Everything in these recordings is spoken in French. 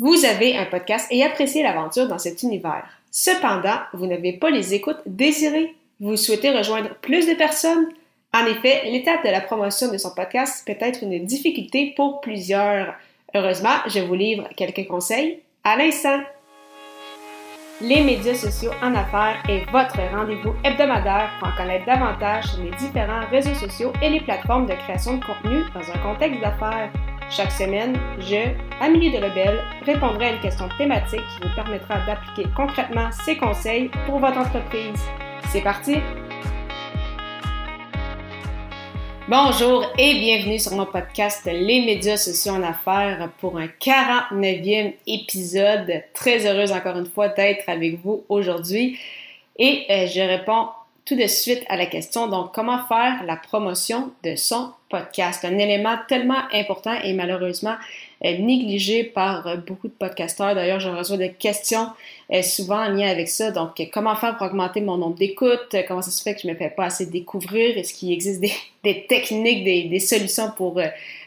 Vous avez un podcast et appréciez l'aventure dans cet univers. Cependant, vous n'avez pas les écoutes désirées. Vous souhaitez rejoindre plus de personnes? En effet, l'étape de la promotion de son podcast peut être une difficulté pour plusieurs. Heureusement, je vous livre quelques conseils à l'instant. Les médias sociaux en affaires est votre rendez-vous hebdomadaire pour en connaître davantage sur les différents réseaux sociaux et les plateformes de création de contenu dans un contexte d'affaires. Chaque semaine, je, Amélie Delebel, répondrai à une question thématique qui vous permettra d'appliquer concrètement ces conseils pour votre entreprise. C'est parti! Bonjour et bienvenue sur mon podcast Les médias sociaux en affaires pour un 49e épisode. Très heureuse encore une fois d'être avec vous aujourd'hui. Et euh, je réponds tout de suite à la question, donc comment faire la promotion de son podcast? Un élément tellement important et malheureusement euh, négligé par euh, beaucoup de podcasteurs. D'ailleurs, je reçois des questions euh, souvent en lien avec ça. Donc, comment faire pour augmenter mon nombre d'écoutes? Comment ça se fait que je ne me fais pas assez découvrir? Est-ce qu'il existe des, techniques, des, des, solutions pour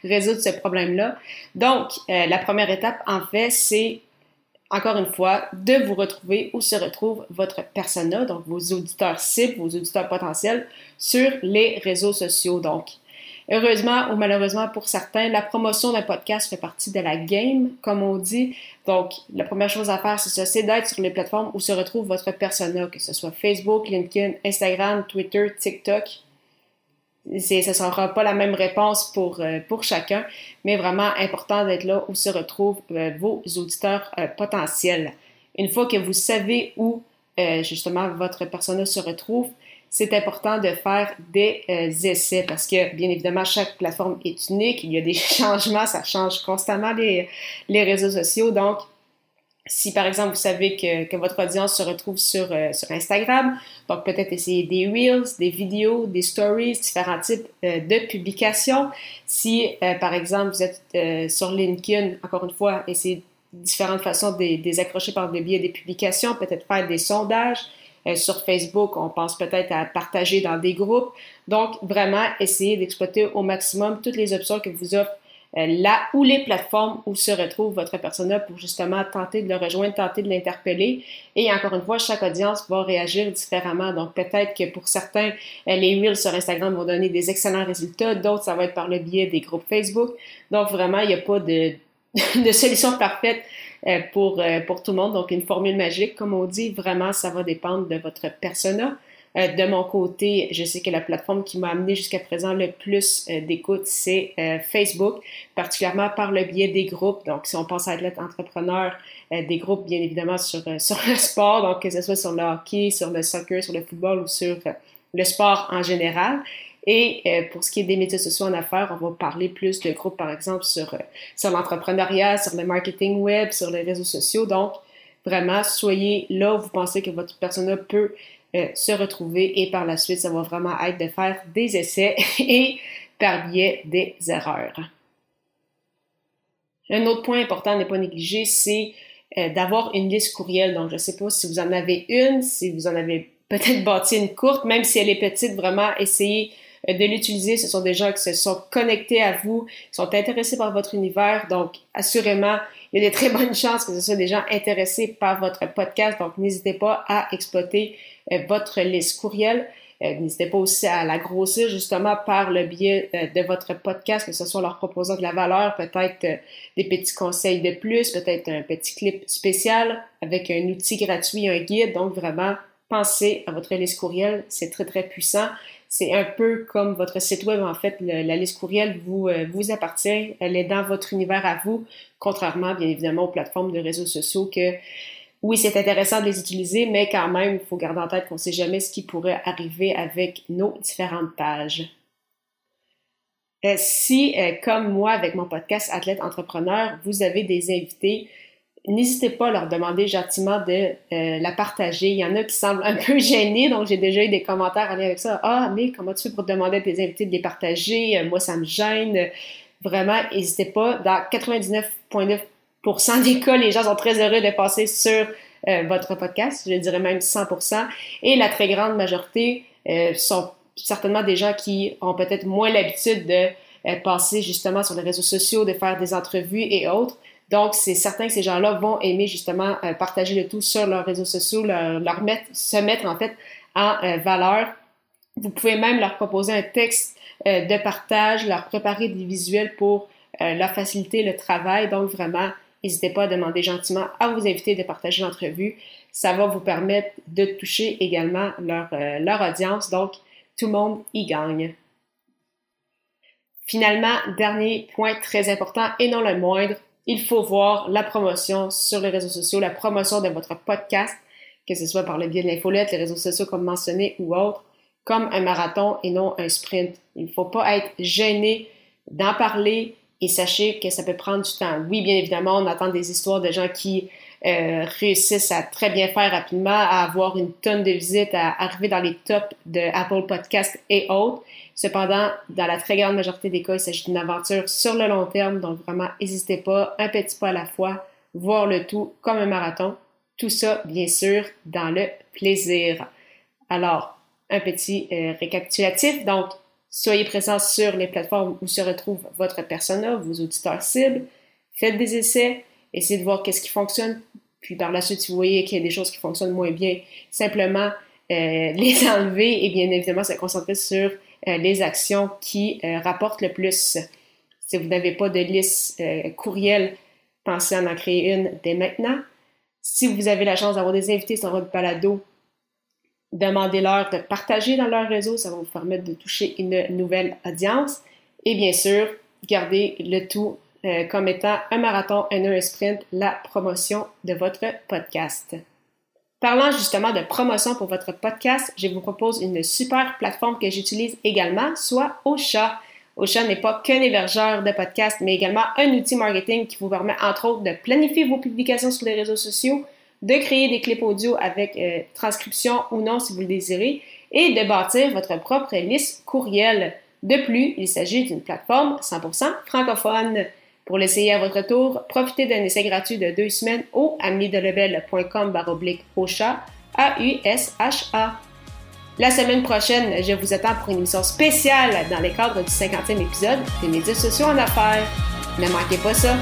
résoudre ce problème-là? Donc, la première étape, en fait, c'est encore une fois, de vous retrouver où se retrouve votre persona, donc vos auditeurs cibles, vos auditeurs potentiels sur les réseaux sociaux. Donc, heureusement ou malheureusement pour certains, la promotion d'un podcast fait partie de la game, comme on dit. Donc, la première chose à faire, c'est ça, c'est d'être sur les plateformes où se retrouve votre persona, que ce soit Facebook, LinkedIn, Instagram, Twitter, TikTok ce ne sera pas la même réponse pour, euh, pour chacun, mais vraiment important d'être là où se retrouvent euh, vos auditeurs euh, potentiels. Une fois que vous savez où justement votre persona se retrouve, c'est important de faire des essais parce que bien évidemment chaque plateforme est unique, il y a des changements, ça change constamment les, les réseaux sociaux, donc si par exemple vous savez que, que votre audience se retrouve sur, euh, sur Instagram, donc peut-être essayer des reels, des vidéos, des stories, différents types euh, de publications. Si euh, par exemple vous êtes sur LinkedIn, encore une fois, essayez différentes façons de, les accrocher par le biais des publications, peut-être faire des sondages. Sur Facebook, on pense peut-être à partager dans des groupes. Donc, vraiment, essayez d'exploiter au maximum toutes les options que vous offre euh, là où les plateformes où se retrouve votre persona pour justement tenter de le rejoindre, tenter de l'interpeller. Et encore une fois, chaque audience va réagir différemment. Donc peut-être que pour certains, euh, les reels sur Instagram vont donner des excellents résultats, d'autres, ça va être par le biais des groupes Facebook. Donc vraiment, il n'y a pas de, de solution parfaite euh, pour, pour tout le monde. Donc une formule magique, comme on dit, vraiment, ça va dépendre de votre persona. Euh, de mon côté, je sais que la plateforme qui m'a amené jusqu'à présent le plus euh, d'écoute, c'est euh, Facebook, particulièrement par le biais des groupes. Donc, si on pense à athlète entrepreneur, des groupes bien évidemment sur, sur le sport, donc que ce soit sur le hockey, sur le soccer, sur le football ou sur le sport en général. Et pour ce qui est des médias sociaux en affaires, on va parler plus de groupes, par exemple, sur, sur l'entrepreneuriat, sur le marketing web, sur les réseaux sociaux. Donc, vraiment, soyez là où vous pensez que votre persona peut euh, se retrouver et par la suite, ça va vraiment être de faire des essais et par biais des erreurs. Un autre point important à ne pas négliger, c'est euh, d'avoir une liste courriel. Donc, je ne sais pas si vous en avez une, si vous en avez peut-être bâti une courte, même si elle est petite, vraiment essayez euh, de l'utiliser. Ce sont des gens qui se sont connectés à vous, qui sont intéressés par votre univers. Donc, assurément, il y a de très bonnes chances que ce soit des gens intéressés par votre podcast. Donc, n'hésitez pas à exploiter euh, votre liste courriel. Euh, n'hésitez pas aussi à la grossir justement par le biais euh, de votre podcast, que ce soit leur proposant de la valeur, peut-être des petits conseils de plus, peut-être un petit clip spécial avec un outil gratuit, un guide. Donc vraiment, pensez à votre liste courriel, c'est très très puissant. C'est un peu comme votre site web, en fait, la liste courriel vous, vous appartient, elle est dans votre univers à vous, contrairement bien évidemment aux plateformes de réseaux sociaux que oui, c'est intéressant de les utiliser, mais quand même, il faut garder en tête qu'on ne sait jamais ce qui pourrait arriver avec nos différentes pages. Euh, si, euh, comme moi, avec mon podcast Athlète Entrepreneur, vous avez des invités, n'hésitez pas à leur demander gentiment de euh, la partager. Il y en a qui semblent un peu gênés, donc j'ai déjà eu des commentaires en lien avec ça. Ah, mais comment tu fais pour demander à tes invités de les partager? moi, ça me gêne. Vraiment, n'hésitez pas. Dans 99,9% des cas, les gens sont très heureux de passer sur euh, votre podcast, je dirais même 100%. Et la très grande majorité euh, sont certainement des gens qui ont peut-être moins l'habitude de euh, passer justement sur les réseaux sociaux, de faire des entrevues et autres. Donc, c'est certain que ces gens-là vont aimer justement euh, partager le tout sur leurs réseaux sociaux, leur, mettre, se mettre en fait en euh, valeur. Vous pouvez même leur proposer un texte euh, de partage, leur préparer des visuels pour leur faciliter le travail. Donc, vraiment, n'hésitez pas à demander gentiment à vos invités de partager l'entrevue. Ça va vous permettre de toucher également leur, leur audience. Donc, tout le monde y gagne. Finalement, dernier point très important et non le moindre, il faut voir la promotion sur les réseaux sociaux, la promotion de votre podcast, que ce soit par le biais de l'infolette, les réseaux sociaux comme mentionné ou autre, comme un marathon et non un sprint. Il ne faut pas être gêné d'en parler et sachez que ça peut prendre du temps. Oui, bien évidemment, on entend des histoires de gens qui euh, réussissent à très bien faire rapidement, à avoir une tonne de visites, à arriver dans les tops de Apple Podcast et autres. Cependant, dans la très grande majorité des cas, il s'agit d'une aventure sur le long terme, donc vraiment, n'hésitez pas, un petit pas à la fois, voir le tout comme un marathon. Tout ça, bien sûr, dans le plaisir. Alors, un petit euh, récapitulatif. Donc, soyez présents sur les plateformes où se retrouve votre persona, vos auditeurs cibles. Faites des essais, essayez de voir qu'est-ce qui fonctionne. Puis par la suite, si vous voyez qu'il y a des choses qui fonctionnent moins bien, simplement euh, les enlever et bien évidemment se concentrer sur euh, les actions qui euh, rapportent le plus. Si vous n'avez pas de liste courriel, pensez à en créer une dès maintenant. Si vous avez la chance d'avoir des invités sur votre balado, demandez-leur de partager dans leur réseau, ça va vous permettre de toucher une nouvelle audience. Et bien sûr, gardez le tout comme étant un marathon, un, un sprint, la promotion de votre podcast. Parlant justement de promotion pour votre podcast, je vous propose une super plateforme que j'utilise également, soit Ocha. Ocha n'est pas qu'un hébergeur de podcast, mais également un outil marketing qui vous permet entre autres de planifier vos publications sur les réseaux sociaux, de créer des clips audio avec euh, transcription ou non si vous le désirez, et de bâtir votre propre liste courriel. De plus, il s'agit d'une plateforme 100% francophone. Pour l'essayer à votre tour, profitez d'un essai gratuit de deux semaines au amidelebel.com Ocha, A-U-S-H-A. La semaine prochaine, je vous attends pour une émission spéciale dans le cadre du 50e épisode des médias sociaux en affaires. Ne manquez pas ça!